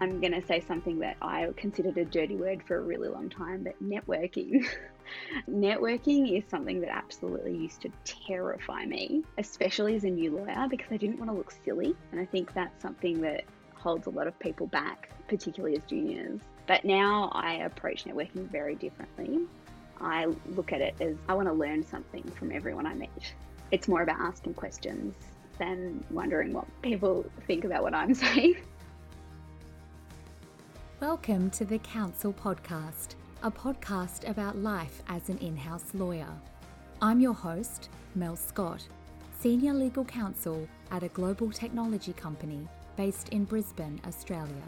I'm going to say something that I considered a dirty word for a really long time, but networking. networking is something that absolutely used to terrify me, especially as a new lawyer, because I didn't want to look silly. And I think that's something that holds a lot of people back, particularly as juniors. But now I approach networking very differently. I look at it as I want to learn something from everyone I meet. It's more about asking questions than wondering what people think about what I'm saying. Welcome to the Counsel Podcast, a podcast about life as an in house lawyer. I'm your host, Mel Scott, Senior Legal Counsel at a global technology company based in Brisbane, Australia.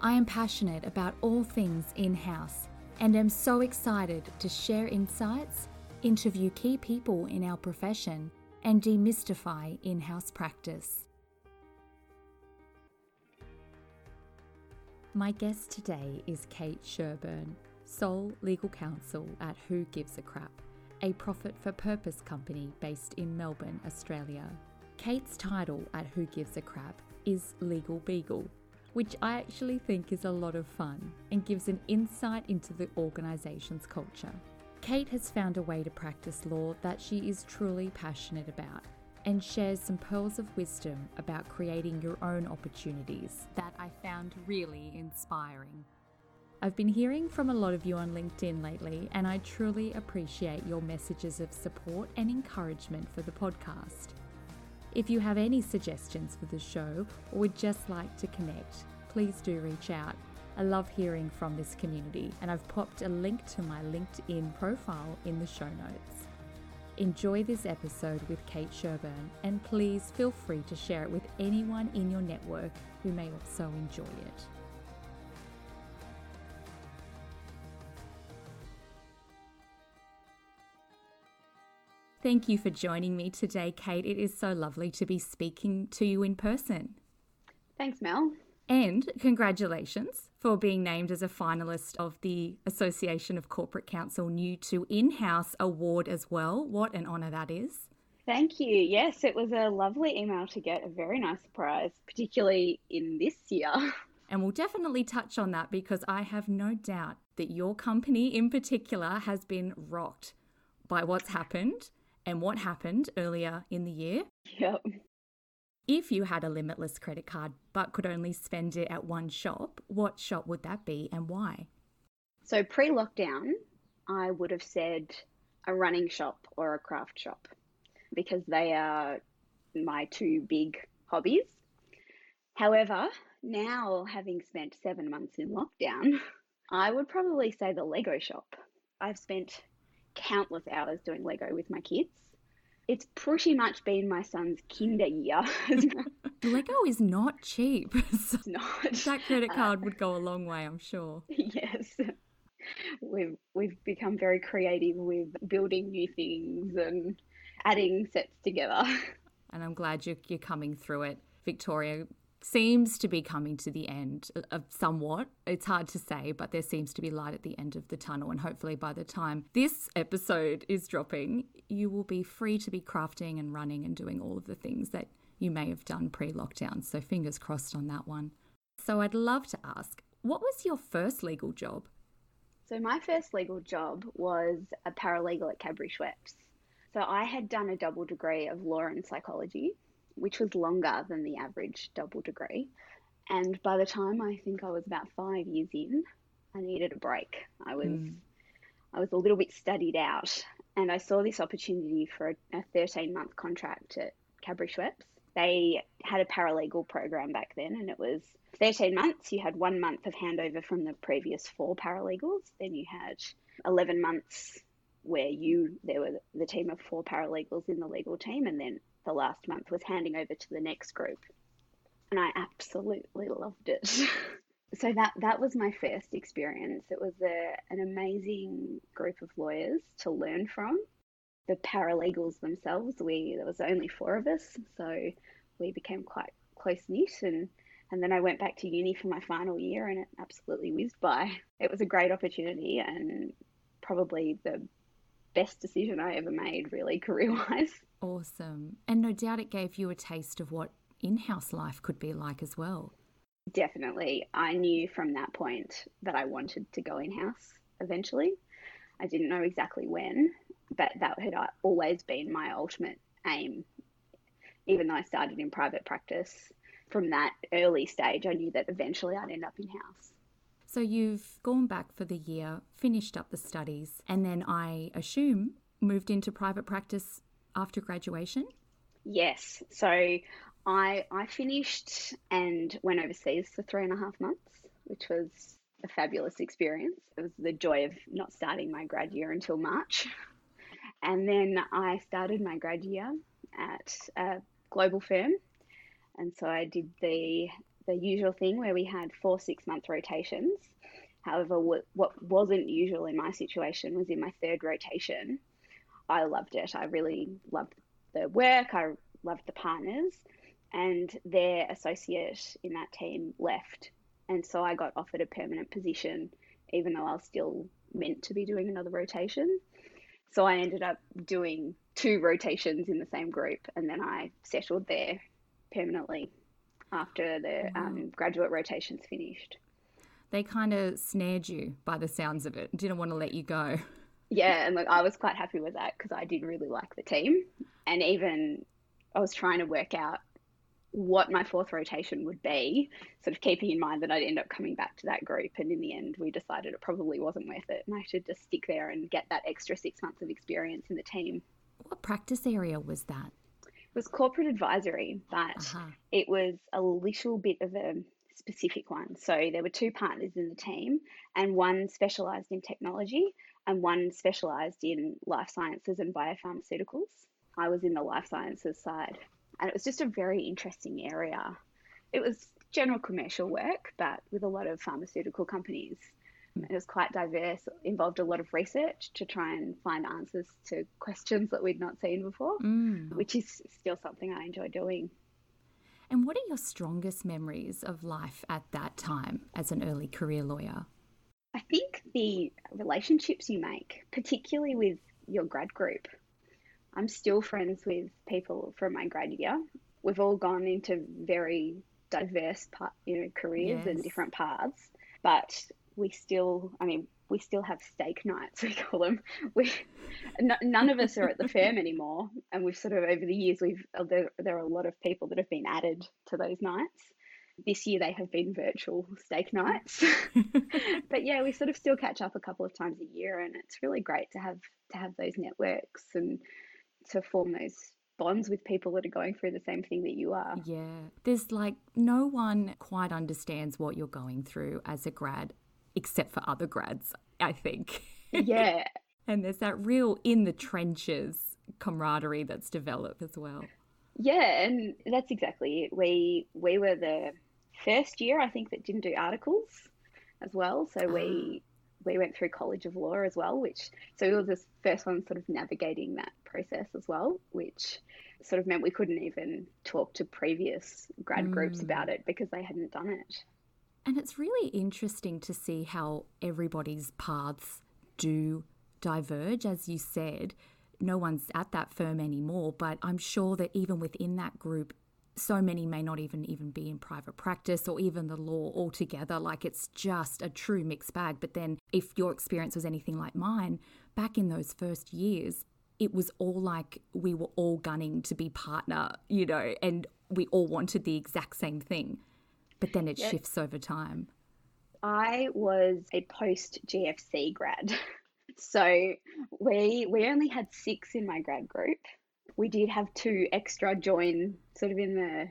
I am passionate about all things in house and am so excited to share insights, interview key people in our profession, and demystify in house practice. My guest today is Kate Sherburn, sole legal counsel at Who Gives a Crap, a profit for purpose company based in Melbourne, Australia. Kate's title at Who Gives a Crap is Legal Beagle, which I actually think is a lot of fun and gives an insight into the organisation's culture. Kate has found a way to practice law that she is truly passionate about and shares some pearls of wisdom about creating your own opportunities that I found really inspiring. I've been hearing from a lot of you on LinkedIn lately, and I truly appreciate your messages of support and encouragement for the podcast. If you have any suggestions for the show or would just like to connect, please do reach out. I love hearing from this community, and I've popped a link to my LinkedIn profile in the show notes. Enjoy this episode with Kate Sherburn, and please feel free to share it with anyone in your network who may also enjoy it. Thank you for joining me today, Kate. It is so lovely to be speaking to you in person. Thanks, Mel. And congratulations for being named as a finalist of the Association of Corporate Counsel New to In House Award as well. What an honour that is. Thank you. Yes, it was a lovely email to get, a very nice surprise, particularly in this year. And we'll definitely touch on that because I have no doubt that your company in particular has been rocked by what's happened and what happened earlier in the year. Yep. If you had a limitless credit card but could only spend it at one shop, what shop would that be and why? So, pre lockdown, I would have said a running shop or a craft shop because they are my two big hobbies. However, now having spent seven months in lockdown, I would probably say the Lego shop. I've spent countless hours doing Lego with my kids it's pretty much been my son's kinder year. Lego is not cheap. it's not. That credit card uh, would go a long way, I'm sure. Yes. We've we've become very creative with building new things and adding sets together. And I'm glad you're, you're coming through it. Victoria seems to be coming to the end of somewhat. It's hard to say, but there seems to be light at the end of the tunnel. And hopefully, by the time this episode is dropping, you will be free to be crafting and running and doing all of the things that you may have done pre lockdown. So, fingers crossed on that one. So, I'd love to ask what was your first legal job? So, my first legal job was a paralegal at Cadbury Schweppes. So, I had done a double degree of law and psychology which was longer than the average double degree. And by the time I think I was about five years in, I needed a break. I was mm. I was a little bit studied out, and I saw this opportunity for a, a 13 month contract at Cadbury Schweppes. They had a paralegal program back then, and it was 13 months. You had one month of handover from the previous four paralegals. Then you had 11 months where you there were the team of four paralegals in the legal team, and then last month was handing over to the next group. And I absolutely loved it. so that that was my first experience. It was a, an amazing group of lawyers to learn from. The paralegals themselves, we there was only four of us, so we became quite close knit and and then I went back to uni for my final year and it absolutely whizzed by. It was a great opportunity and probably the best decision I ever made, really, career wise. Awesome. And no doubt it gave you a taste of what in house life could be like as well. Definitely. I knew from that point that I wanted to go in house eventually. I didn't know exactly when, but that had uh, always been my ultimate aim. Even though I started in private practice, from that early stage, I knew that eventually I'd end up in house. So you've gone back for the year, finished up the studies, and then I assume moved into private practice after graduation? Yes. So I I finished and went overseas for three and a half months, which was a fabulous experience. It was the joy of not starting my grad year until March. And then I started my grad year at a global firm. And so I did the the usual thing where we had four six month rotations. However, what, what wasn't usual in my situation was in my third rotation, I loved it. I really loved the work, I loved the partners, and their associate in that team left. And so I got offered a permanent position, even though I was still meant to be doing another rotation. So I ended up doing two rotations in the same group, and then I settled there permanently after the wow. um, graduate rotations finished. They kind of snared you by the sounds of it, didn't want to let you go. Yeah, and like I was quite happy with that because I did really like the team, and even I was trying to work out what my fourth rotation would be, sort of keeping in mind that I'd end up coming back to that group. And in the end, we decided it probably wasn't worth it, and I should just stick there and get that extra six months of experience in the team. What practice area was that? It was corporate advisory, but uh-huh. it was a little bit of a specific one. So there were two partners in the team, and one specialised in technology, and one specialised in life sciences and biopharmaceuticals. I was in the life sciences side, and it was just a very interesting area. It was general commercial work, but with a lot of pharmaceutical companies. It was quite diverse, involved a lot of research to try and find answers to questions that we'd not seen before, mm. which is still something I enjoy doing. And what are your strongest memories of life at that time as an early career lawyer? I think the relationships you make, particularly with your grad group. I'm still friends with people from my grad year. We've all gone into very diverse part, you know, careers yes. and different paths, but we still, I mean, we still have steak nights we call them we n- none of us are at the firm anymore and we've sort of over the years we've uh, there, there are a lot of people that have been added to those nights this year they have been virtual steak mm. nights but yeah we sort of still catch up a couple of times a year and it's really great to have to have those networks and to form those bonds with people that are going through the same thing that you are. Yeah. There's like no one quite understands what you're going through as a grad except for other grads, I think. Yeah. and there's that real in the trenches camaraderie that's developed as well. Yeah, and that's exactly it. We we were the first year I think that didn't do articles as well. So we ah. we went through College of Law as well, which so it was the first one sort of navigating that process as well, which sort of meant we couldn't even talk to previous grad mm. groups about it because they hadn't done it. And it's really interesting to see how everybody's paths do diverge. As you said, no one's at that firm anymore, but I'm sure that even within that group, so many may not even even be in private practice or even the law altogether like it's just a true mixed bag but then if your experience was anything like mine back in those first years it was all like we were all gunning to be partner you know and we all wanted the exact same thing but then it yep. shifts over time. I was a post GFC grad. So we we only had six in my grad group. We did have two extra join sort of in the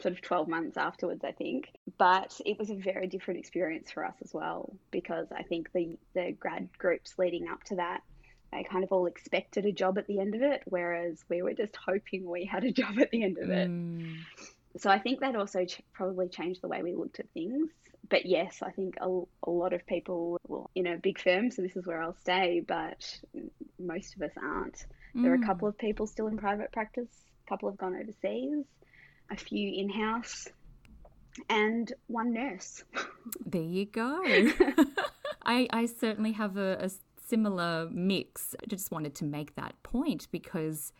sort of 12 months afterwards, I think. But it was a very different experience for us as well because I think the, the grad groups leading up to that, they kind of all expected a job at the end of it, whereas we were just hoping we had a job at the end of it. Mm so I think that also ch- probably changed the way we looked at things. But yes, I think a, a lot of people, you know, big firm, so this is where I'll stay, but most of us aren't. Mm. There are a couple of people still in private practice, a couple have gone overseas, a few in house, and one nurse. there you go. I, I certainly have a, a similar mix. I just wanted to make that point because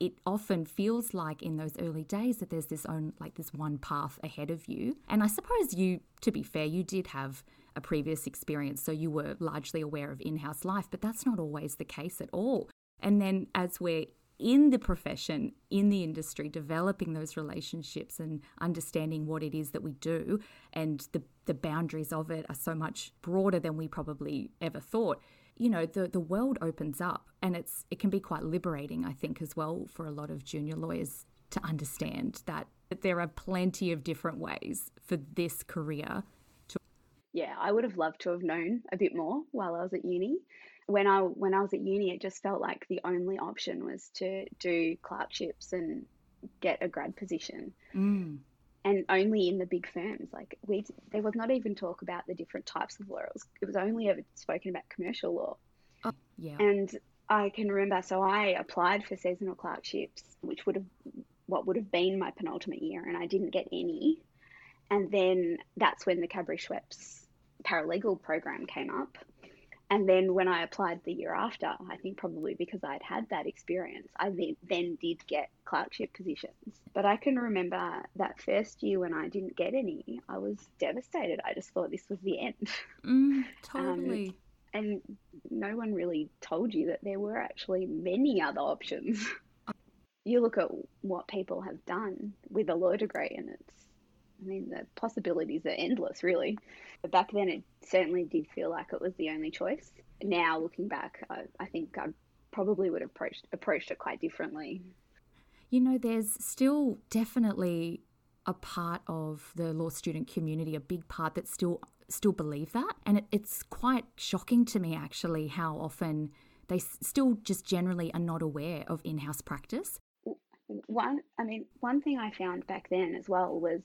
it often feels like in those early days that there's this own like this one path ahead of you. And I suppose you, to be fair, you did have a previous experience, so you were largely aware of in-house life, but that's not always the case at all. And then as we're in the profession, in the industry, developing those relationships and understanding what it is that we do and the, the boundaries of it are so much broader than we probably ever thought. You know, the, the world opens up and it's it can be quite liberating, I think, as well, for a lot of junior lawyers to understand that, that there are plenty of different ways for this career to Yeah, I would have loved to have known a bit more while I was at uni when I when I was at uni, it just felt like the only option was to do clerkships and get a grad position. Mm. And only in the big firms, like we, there was not even talk about the different types of law. It was, it was only ever spoken about commercial law. Oh, yeah. And I can remember, so I applied for seasonal clerkships, which would have what would have been my penultimate year, and I didn't get any. And then that's when the Cadbury Schweppes paralegal program came up. And then when I applied the year after, I think probably because I'd had that experience, I then did get clerkship positions. But I can remember that first year when I didn't get any, I was devastated. I just thought this was the end. Mm, totally. Um, and no one really told you that there were actually many other options. you look at what people have done with a law degree, and it's, I mean, the possibilities are endless, really. But back then, it certainly did feel like it was the only choice. Now, looking back, I, I think I probably would have approached approached it quite differently. You know, there's still definitely a part of the law student community, a big part that still still believe that, and it, it's quite shocking to me actually how often they still just generally are not aware of in-house practice. One, I mean, one thing I found back then as well was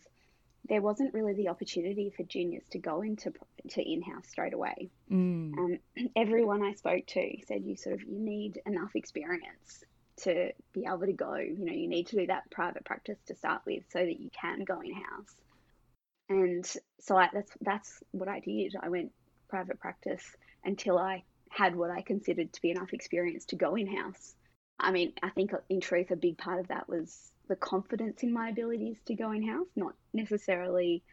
there wasn't really the opportunity for juniors to go into to in-house straight away. Mm. Um, everyone I spoke to said you sort of you need enough experience to be able to go. You know, you need to do that private practice to start with so that you can go in-house. And so I, that's that's what I did. I went private practice until I had what I considered to be enough experience to go in-house. I mean, I think in truth, a big part of that was the confidence in my abilities to go in house, not necessarily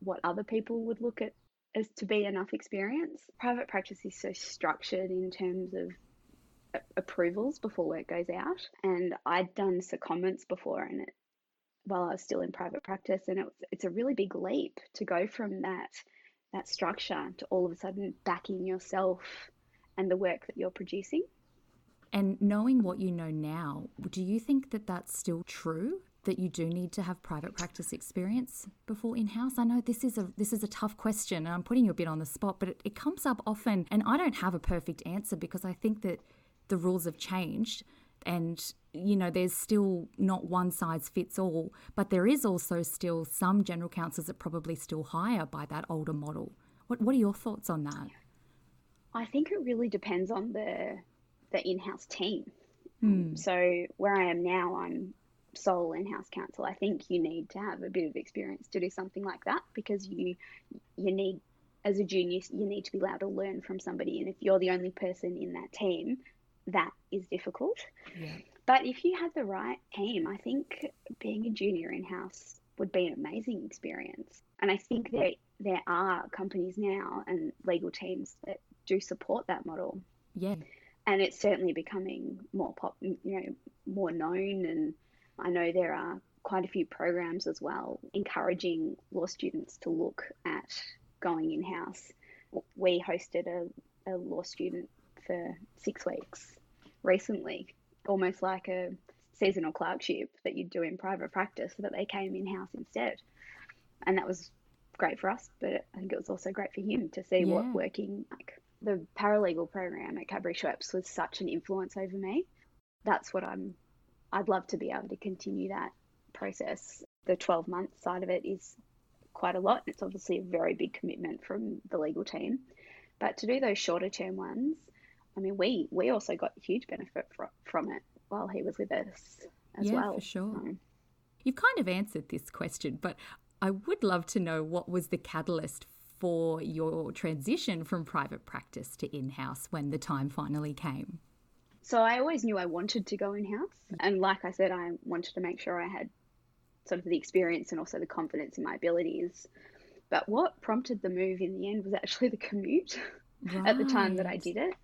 what other people would look at as to be enough experience. Private practice is so structured in terms of approvals before work goes out, and I'd done secondments before, and it while I was still in private practice, and it's a really big leap to go from that that structure to all of a sudden backing yourself and the work that you're producing. And knowing what you know now, do you think that that's still true? That you do need to have private practice experience before in-house? I know this is a this is a tough question, and I'm putting you a bit on the spot, but it, it comes up often, and I don't have a perfect answer because I think that the rules have changed, and you know there's still not one size fits all, but there is also still some general counsels that probably still hire by that older model. What what are your thoughts on that? I think it really depends on the the in-house team. Hmm. So where I am now, I'm sole in-house counsel. I think you need to have a bit of experience to do something like that because you you need as a junior you need to be allowed to learn from somebody and if you're the only person in that team that is difficult yeah. but if you had the right team i think being a junior in-house would be an amazing experience and i think there there are companies now and legal teams that do support that model yeah and it's certainly becoming more pop, you know, more known. And I know there are quite a few programs as well encouraging law students to look at going in house. We hosted a, a law student for six weeks recently, almost like a seasonal clerkship that you'd do in private practice, so that they came in house instead. And that was great for us, but I think it was also great for him to see Yeah. what working like the paralegal program at Cadbury Schweppes was such an influence over me. That's what I'm. I'd love to be able to continue that process. The 12 month side of it is quite a lot. It's obviously a very big commitment from the legal team, but to do those shorter term ones, I mean, we we also got huge benefit fr- from it while he was with us as yeah, well. for sure. So, You've kind of answered this question, but I would love to know what was the catalyst for your transition from private practice to in house when the time finally came? So I always knew I wanted to go in house. And like I said, I wanted to make sure I had sort of the experience and also the confidence in my abilities. But what prompted the move in the end was actually the commute right. at the time that I did it.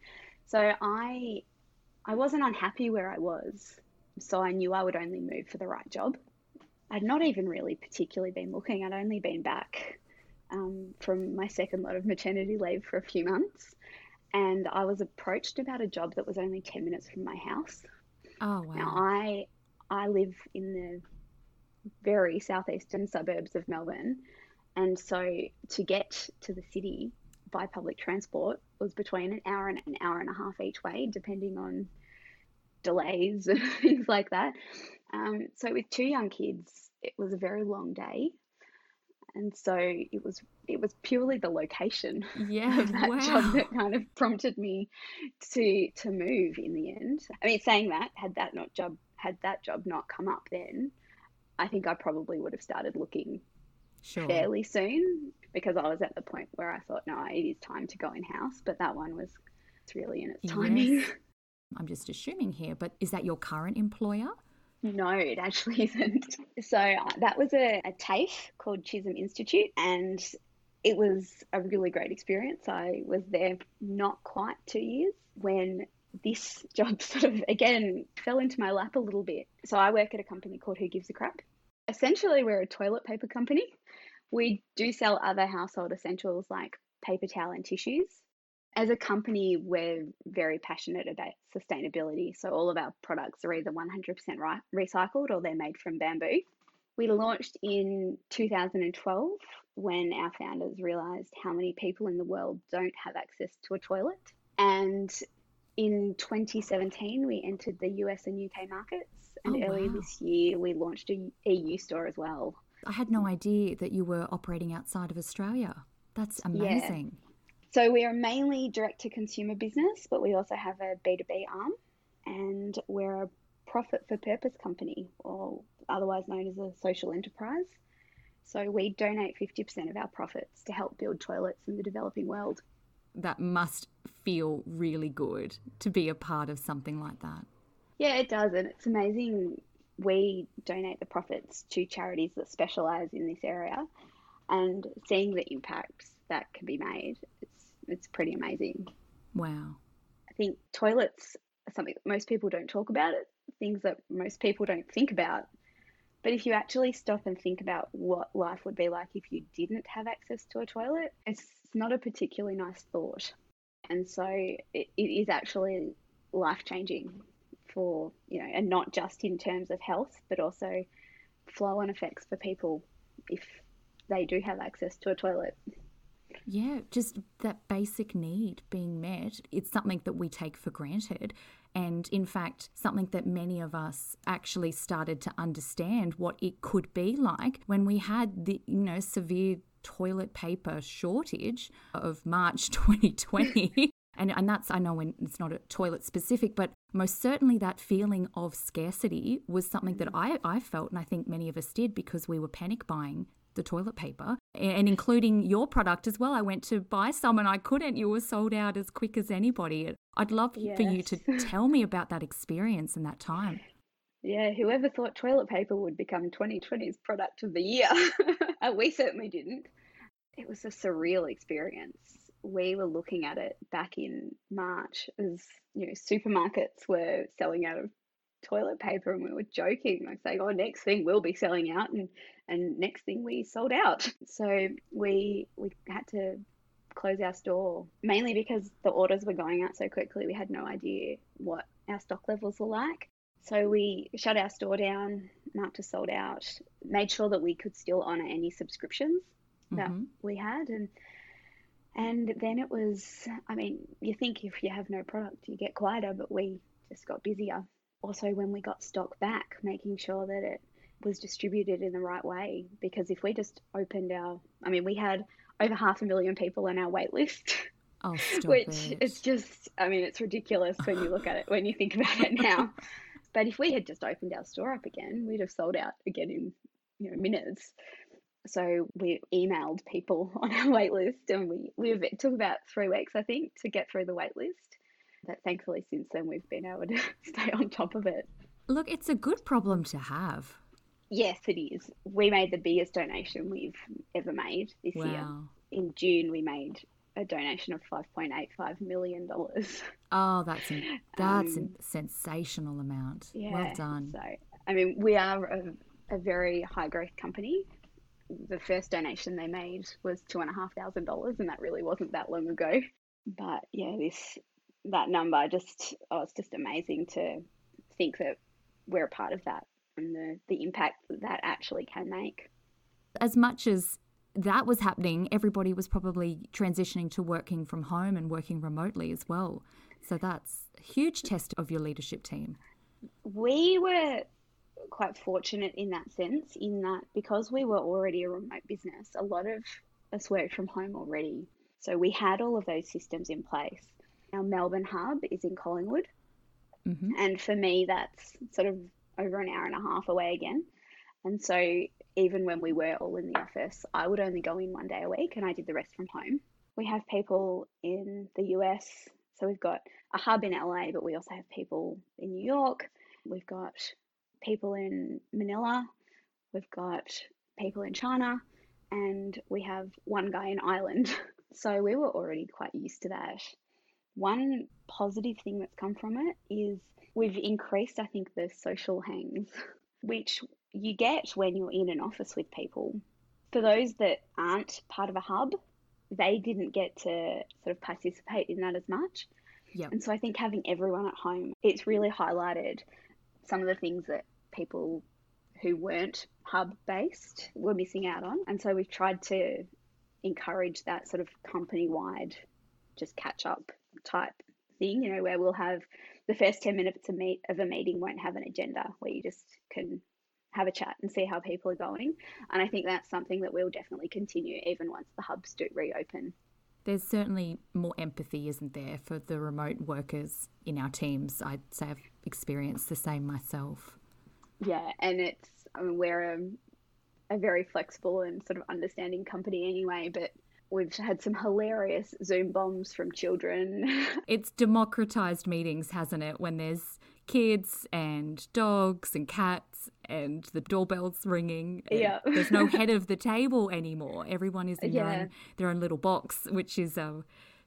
So I I wasn't unhappy where I was. So I knew I would only move for the right job. I'd not even really particularly been looking. I'd only been back um, from my second lot of maternity leave for a few months. And I was approached about a job that was only 10 minutes from my house. Oh, wow. Now, I, I live in the very southeastern suburbs of Melbourne. And so to get to the city by public transport was between an hour and an hour and a half each way, depending on delays and things like that. Um, so with two young kids, it was a very long day, and so it was it was purely the location yeah, of that wow. job that kind of prompted me to to move in the end. I mean, saying that had that not job had that job not come up then, I think I probably would have started looking sure. fairly soon because I was at the point where I thought, no, it is time to go in house. But that one was it's really in its timing. Yes. I'm just assuming here, but is that your current employer? No, it actually isn't. So uh, that was a, a TAFE called Chisholm Institute, and it was a really great experience. I was there not quite two years when this job sort of again fell into my lap a little bit. So I work at a company called Who Gives a Crap. Essentially, we're a toilet paper company. We do sell other household essentials like paper towel and tissues, as a company, we're very passionate about sustainability. So all of our products are either 100% recycled or they're made from bamboo. We launched in 2012 when our founders realized how many people in the world don't have access to a toilet. And in 2017, we entered the US and UK markets. And oh, earlier wow. this year, we launched a EU store as well. I had no idea that you were operating outside of Australia. That's amazing. Yeah. So we are mainly direct to consumer business, but we also have a B2B arm and we're a profit for purpose company or otherwise known as a social enterprise. So we donate 50% of our profits to help build toilets in the developing world. That must feel really good to be a part of something like that. Yeah, it does. And it's amazing. We donate the profits to charities that specialise in this area and seeing the impacts that can be made, it's pretty amazing. Wow. I think toilets are something that most people don't talk about, it, things that most people don't think about. But if you actually stop and think about what life would be like if you didn't have access to a toilet, it's not a particularly nice thought. And so it, it is actually life changing for, you know, and not just in terms of health, but also flow on effects for people if they do have access to a toilet. Yeah, just that basic need being met. It's something that we take for granted. And in fact, something that many of us actually started to understand what it could be like when we had the, you know, severe toilet paper shortage of March 2020. and, and that's, I know when it's not a toilet specific, but most certainly that feeling of scarcity was something that mm. I, I felt, and I think many of us did because we were panic buying the toilet paper and including your product as well. I went to buy some and I couldn't. You were sold out as quick as anybody. I'd love yes. for you to tell me about that experience and that time. Yeah, whoever thought toilet paper would become 2020's product of the year? Uh, we certainly didn't. It was a surreal experience. We were looking at it back in March as you know supermarkets were selling out of toilet paper and we were joking like saying oh next thing we'll be selling out and and next thing we sold out. So we we had to close our store mainly because the orders were going out so quickly we had no idea what our stock levels were like. So we shut our store down marked as sold out made sure that we could still honor any subscriptions that mm-hmm. we had. And and then it was i mean you think if you have no product you get quieter but we just got busier also when we got stock back, making sure that it was distributed in the right way. Because if we just opened our, I mean, we had over half a million people on our wait list. Oh, which it. it's just, I mean, it's ridiculous when you look at it, when you think about it now. but if we had just opened our store up again, we'd have sold out again in, you know, minutes. So we emailed people on our wait list and we, we it took about three weeks, I think, to get through the wait list But thankfully, since then, we've been able to stay on top of it. Look, it's a good problem to have. Yes, it is. We made the biggest donation we've ever made this wow. year. In June, we made a donation of $5.85 million. Oh, that's that's um, a sensational amount. Yeah, well done. So, I mean, we are a, a very high growth company. The first donation they made was two and a half thousand dollars, and that really wasn't that long ago. But yeah, this that number just oh, it's just amazing to think that we're a part of that and the, the impact that that actually can make. As much as that was happening, everybody was probably transitioning to working from home and working remotely as well. So that's a huge test of your leadership team. We were quite fortunate in that sense, in that because we were already a remote business, a lot of us worked from home already. So we had all of those systems in place. Our Melbourne hub is in Collingwood. Mm-hmm. And for me, that's sort of over an hour and a half away again. And so even when we were all in the office, I would only go in one day a week and I did the rest from home. We have people in the US. So we've got a hub in LA, but we also have people in New York. We've got people in Manila. We've got people in China. And we have one guy in Ireland. So we were already quite used to that. One positive thing that's come from it is we've increased, I think, the social hangs, which you get when you're in an office with people. For those that aren't part of a hub, they didn't get to sort of participate in that as much. Yep. And so I think having everyone at home, it's really highlighted some of the things that people who weren't hub based were missing out on. And so we've tried to encourage that sort of company wide just catch up type thing, you know, where we'll have the first 10 minutes of, meet, of a meeting won't have an agenda, where you just can have a chat and see how people are going. And I think that's something that we'll definitely continue even once the hubs do reopen. There's certainly more empathy, isn't there, for the remote workers in our teams. I'd say I've experienced the same myself. Yeah, and it's, I mean, we're a, a very flexible and sort of understanding company anyway, but we've had some hilarious Zoom bombs from children. it's democratized meetings, hasn't it? When there's kids and dogs and cats and the doorbell's ringing. Yeah. there's no head of the table anymore. Everyone is in yeah. their own their own little box, which is a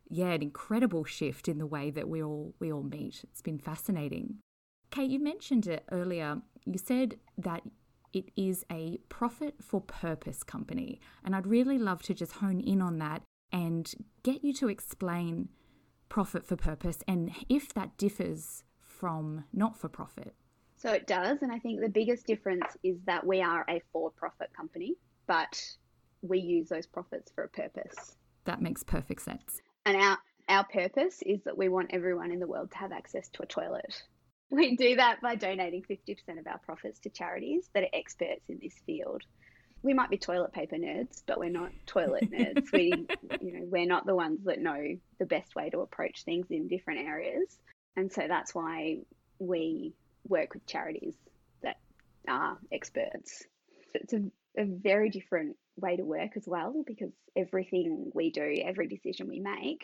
yeah, an incredible shift in the way that we all we all meet. It's been fascinating. Kate, you mentioned it earlier. You said that it is a profit for purpose company. And I'd really love to just hone in on that and get you to explain profit for purpose and if that differs from not for profit. So it does. And I think the biggest difference is that we are a for profit company, but we use those profits for a purpose. That makes perfect sense. And our, our purpose is that we want everyone in the world to have access to a toilet. We do that by donating 50% of our profits to charities that are experts in this field. We might be toilet paper nerds, but we're not toilet nerds. we, you know, we're not the ones that know the best way to approach things in different areas. And so that's why we work with charities that are experts. It's a, a very different way to work as well because everything we do, every decision we make,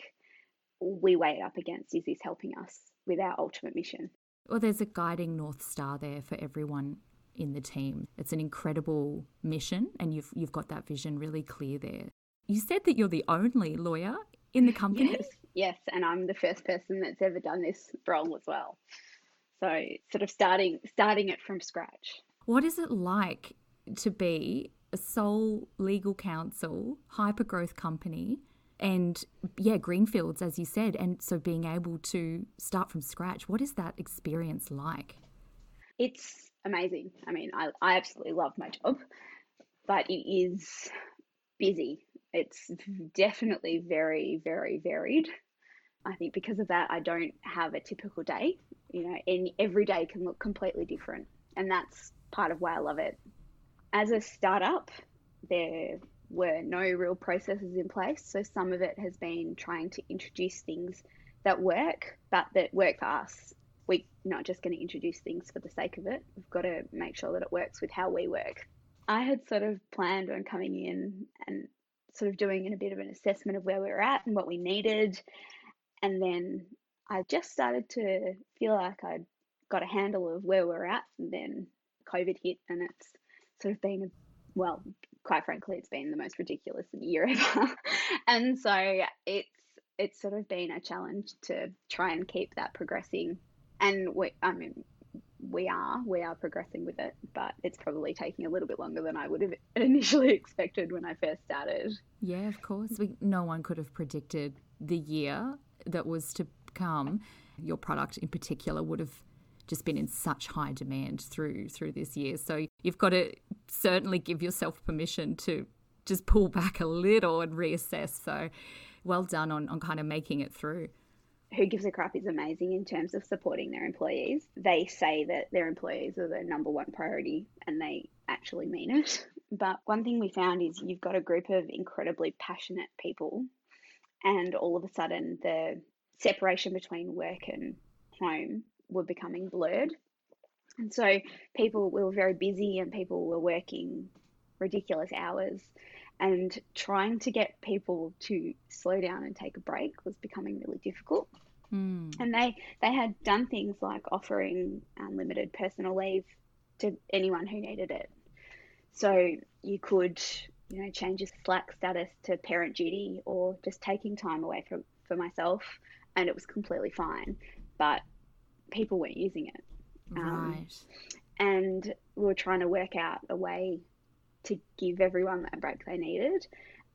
we weigh it up against is this helping us with our ultimate mission? Well, there's a guiding North Star there for everyone in the team. It's an incredible mission, and you've, you've got that vision really clear there. You said that you're the only lawyer in the company? Yes, yes, and I'm the first person that's ever done this role as well. So, sort of starting starting it from scratch. What is it like to be a sole legal counsel, hyper growth company and yeah, greenfields, as you said, and so being able to start from scratch. What is that experience like? It's amazing. I mean, I, I absolutely love my job, but it is busy. It's definitely very, very varied. I think because of that, I don't have a typical day. You know, and every day can look completely different, and that's part of why I love it. As a startup, there were no real processes in place. So some of it has been trying to introduce things that work, but that work for us. We're not just going to introduce things for the sake of it. We've got to make sure that it works with how we work. I had sort of planned on coming in and sort of doing a bit of an assessment of where we were at and what we needed. And then I just started to feel like I'd got a handle of where we're at, and then COVID hit, and it's sort of been, a well, quite frankly, it's been the most ridiculous year ever. and so it's it's sort of been a challenge to try and keep that progressing. And we, I mean, we are we are progressing with it, but it's probably taking a little bit longer than I would have initially expected when I first started. Yeah, of course. We, no one could have predicted the year that was to come. Your product in particular would have just been in such high demand through through this year. So you've got to certainly give yourself permission to just pull back a little and reassess. So well done on, on kind of making it through. Who Gives a Crap is amazing in terms of supporting their employees. They say that their employees are the number one priority and they actually mean it. But one thing we found is you've got a group of incredibly passionate people, and all of a sudden the separation between work and home were becoming blurred. And so people were very busy and people were working ridiculous hours and trying to get people to slow down and take a break was becoming really difficult. Mm. And they they had done things like offering unlimited personal leave to anyone who needed it. So you could, you know, change your Slack status to parent duty or just taking time away from for myself, and it was completely fine. But people weren't using it. Um, right. And we were trying to work out a way to give everyone that break they needed.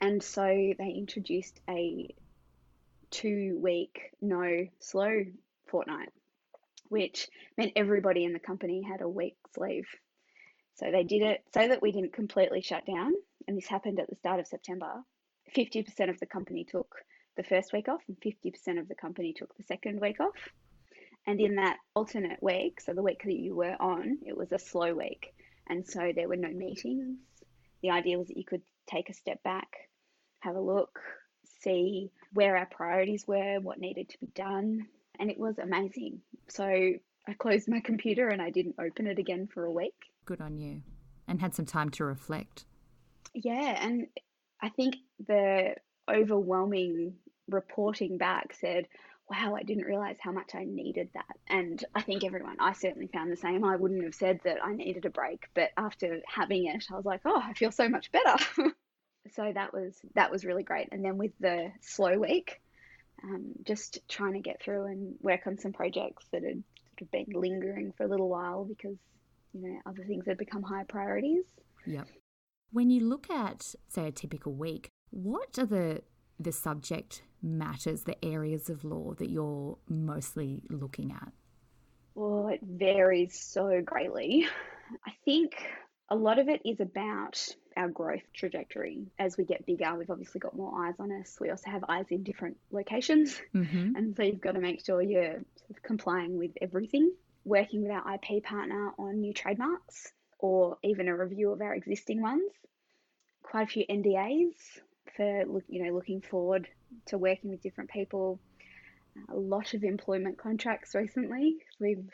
And so they introduced a two week no slow fortnight, which meant everybody in the company had a week's leave. So they did it so that we didn't completely shut down. And this happened at the start of September. 50% of the company took the first week off, and 50% of the company took the second week off. And in that alternate week, so the week that you were on, it was a slow week. And so there were no meetings. The idea was that you could take a step back, have a look, see where our priorities were, what needed to be done. And it was amazing. So I closed my computer and I didn't open it again for a week. Good on you. And had some time to reflect. Yeah. And I think the overwhelming reporting back said, wow, I didn't realize how much I needed that. And I think everyone, I certainly found the same. I wouldn't have said that I needed a break, but after having it, I was like, oh, I feel so much better. so that was that was really great. And then with the slow week, um, just trying to get through and work on some projects that had sort of been lingering for a little while because you know other things had become higher priorities. Yep. When you look at say a typical week, what are the the subject matters, the areas of law that you're mostly looking at? Well, it varies so greatly. I think a lot of it is about our growth trajectory. As we get bigger, we've obviously got more eyes on us. We also have eyes in different locations. Mm-hmm. And so you've got to make sure you're sort of complying with everything. Working with our IP partner on new trademarks or even a review of our existing ones. Quite a few NDAs for you know looking forward to working with different people. A lot of employment contracts recently. We've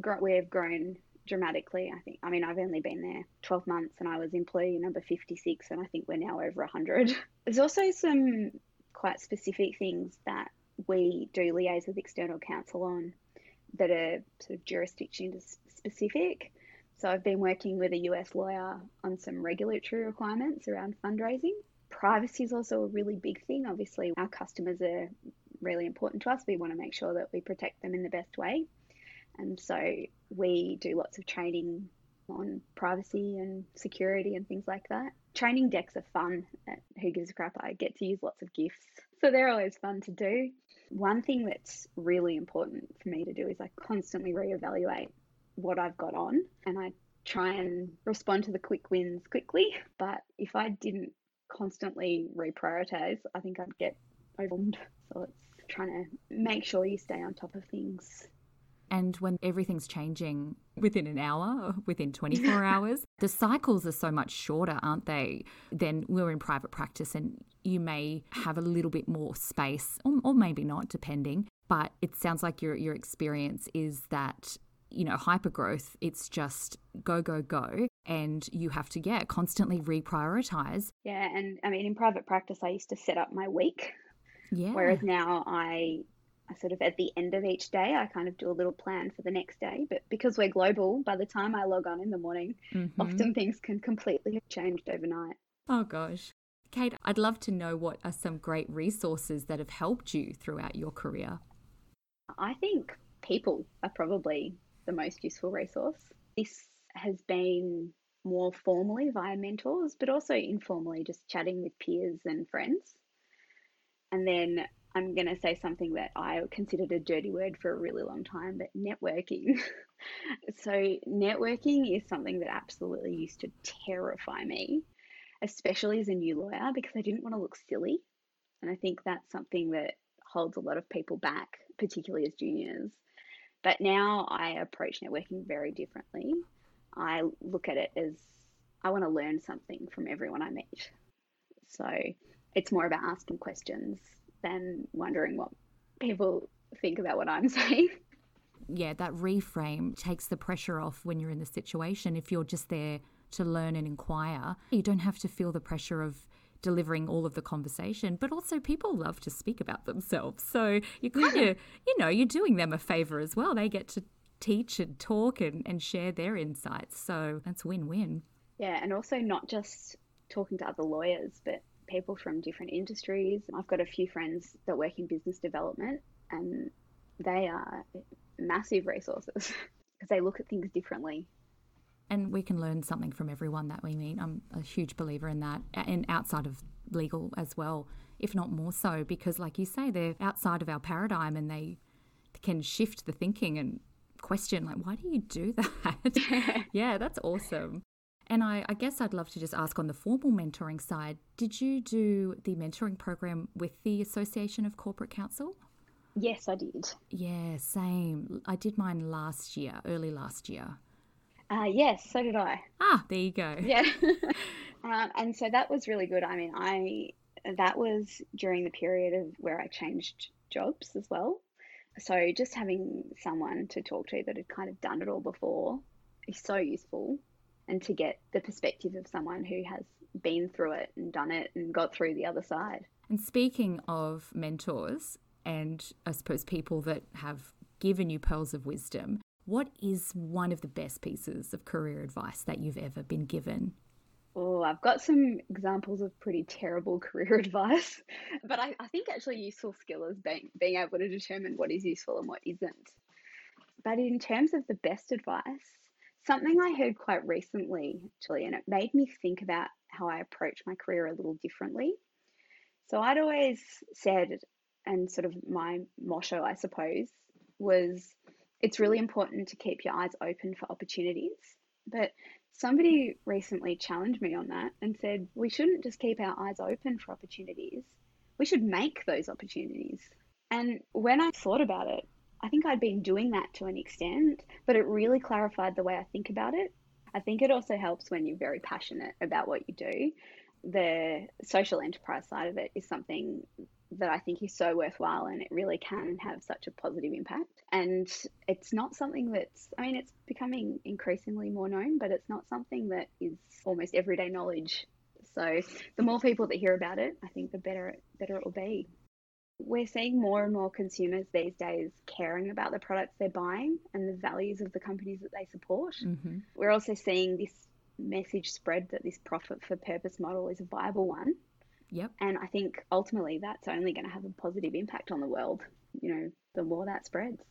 got we've grown dramatically. I think. I mean, I've only been there 12 months, and I was employee number 56, and I think we're now over 100. There's also some quite specific things that we do liaise with external counsel on that are sort of jurisdiction specific. So I've been working with a US lawyer on some regulatory requirements around fundraising privacy is also a really big thing. Obviously, our customers are really important to us. We want to make sure that we protect them in the best way. And so we do lots of training on privacy and security and things like that. Training decks are fun Who Gives a Crap. I get to use lots of gifts. So they're always fun to do. One thing that's really important for me to do is I constantly reevaluate what I've got on and I try and respond to the quick wins quickly. But if I didn't constantly reprioritize, I think I'd get overwhelmed. So it's trying to make sure you stay on top of things. And when everything's changing within an hour, within 24 hours, the cycles are so much shorter, aren't they? Then we're in private practice and you may have a little bit more space, or, or maybe not, depending. But it sounds like your, your experience is that you know, hyper growth, it's just go, go, go. And you have to, yeah, constantly reprioritize. Yeah. And I mean, in private practice, I used to set up my week. Yeah. Whereas now I, I sort of at the end of each day, I kind of do a little plan for the next day. But because we're global, by the time I log on in the morning, mm-hmm. often things can completely have changed overnight. Oh, gosh. Kate, I'd love to know what are some great resources that have helped you throughout your career. I think people are probably the most useful resource. This has been more formally via mentors, but also informally just chatting with peers and friends. And then I'm going to say something that I considered a dirty word for a really long time, but networking. so, networking is something that absolutely used to terrify me, especially as a new lawyer, because I didn't want to look silly. And I think that's something that holds a lot of people back, particularly as juniors. But now I approach networking very differently. I look at it as I want to learn something from everyone I meet. So it's more about asking questions than wondering what people think about what I'm saying. Yeah, that reframe takes the pressure off when you're in the situation. If you're just there to learn and inquire, you don't have to feel the pressure of delivering all of the conversation, but also people love to speak about themselves. So you kind of, you know, you're doing them a favor as well. They get to teach and talk and, and share their insights. So that's win win. Yeah, and also not just talking to other lawyers, but people from different industries. I've got a few friends that work in business development, and they are massive resources because they look at things differently. And we can learn something from everyone that we meet. I'm a huge believer in that, and outside of legal as well, if not more so, because, like you say, they're outside of our paradigm and they can shift the thinking and question, like, why do you do that? yeah, that's awesome. And I, I, guess I'd love to just ask on the formal mentoring side, did you do the mentoring program with the Association of Corporate Counsel? Yes, I did. Yeah, same. I did mine last year, early last year. Uh, yes, so did I. Ah, there you go. Yeah. um, and so that was really good. I mean, I that was during the period of where I changed jobs as well. So just having someone to talk to that had kind of done it all before is so useful and to get the perspective of someone who has been through it and done it and got through the other side. And speaking of mentors, and I suppose people that have given you pearls of wisdom, what is one of the best pieces of career advice that you've ever been given? Oh, I've got some examples of pretty terrible career advice, but I, I think actually useful skill is being, being able to determine what is useful and what isn't. But in terms of the best advice, something I heard quite recently, actually, and it made me think about how I approach my career a little differently. So I'd always said, and sort of my motto, I suppose, was it's really important to keep your eyes open for opportunities. But somebody recently challenged me on that and said we shouldn't just keep our eyes open for opportunities, we should make those opportunities. And when I thought about it, I think I'd been doing that to an extent, but it really clarified the way I think about it. I think it also helps when you're very passionate about what you do. The social enterprise side of it is something that I think is so worthwhile and it really can have such a positive impact. And it's not something that's, I mean, it's becoming increasingly more known, but it's not something that is almost everyday knowledge. So the more people that hear about it, I think the better, better it will be. We're seeing more and more consumers these days caring about the products they're buying and the values of the companies that they support. Mm-hmm. We're also seeing this message spread that this profit for purpose model is a viable one. Yep. And I think ultimately that's only going to have a positive impact on the world, you know, the more that spreads.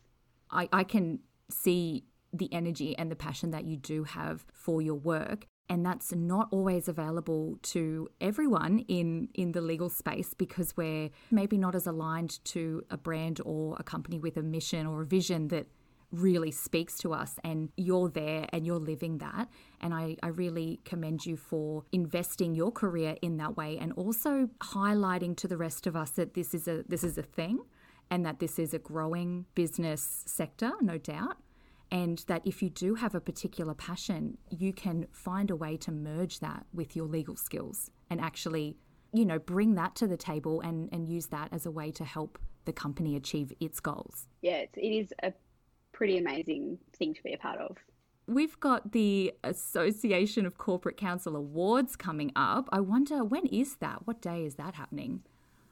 I, I can see the energy and the passion that you do have for your work and that's not always available to everyone in in the legal space because we're maybe not as aligned to a brand or a company with a mission or a vision that really speaks to us and you're there and you're living that and I, I really commend you for investing your career in that way and also highlighting to the rest of us that this is a this is a thing and that this is a growing business sector no doubt and that if you do have a particular passion, you can find a way to merge that with your legal skills and actually, you know, bring that to the table and, and use that as a way to help the company achieve its goals. Yeah, it's, it is a pretty amazing thing to be a part of. We've got the Association of Corporate Counsel Awards coming up. I wonder when is that? What day is that happening?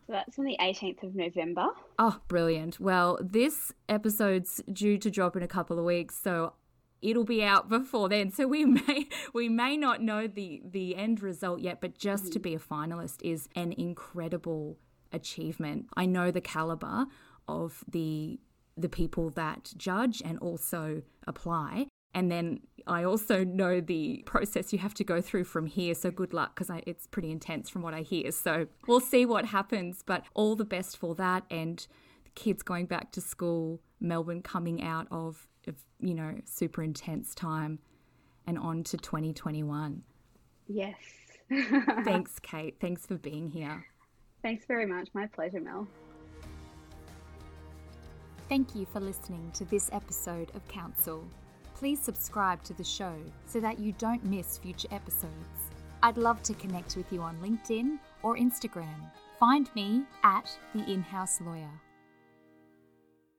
So that's on the 18th of November. Oh, brilliant. Well, this episode's due to drop in a couple of weeks, so it'll be out before then. So we may we may not know the the end result yet, but just mm-hmm. to be a finalist is an incredible achievement. I know the caliber of the the people that judge and also apply. And then I also know the process you have to go through from here. So good luck because it's pretty intense from what I hear. So we'll see what happens. But all the best for that and the kids going back to school, Melbourne coming out of, of you know, super intense time and on to 2021. Yes. Thanks, Kate. Thanks for being here. Thanks very much. My pleasure, Mel. Thank you for listening to this episode of Counsel. Please subscribe to the show so that you don't miss future episodes. I'd love to connect with you on LinkedIn or Instagram. Find me at The In House Lawyer.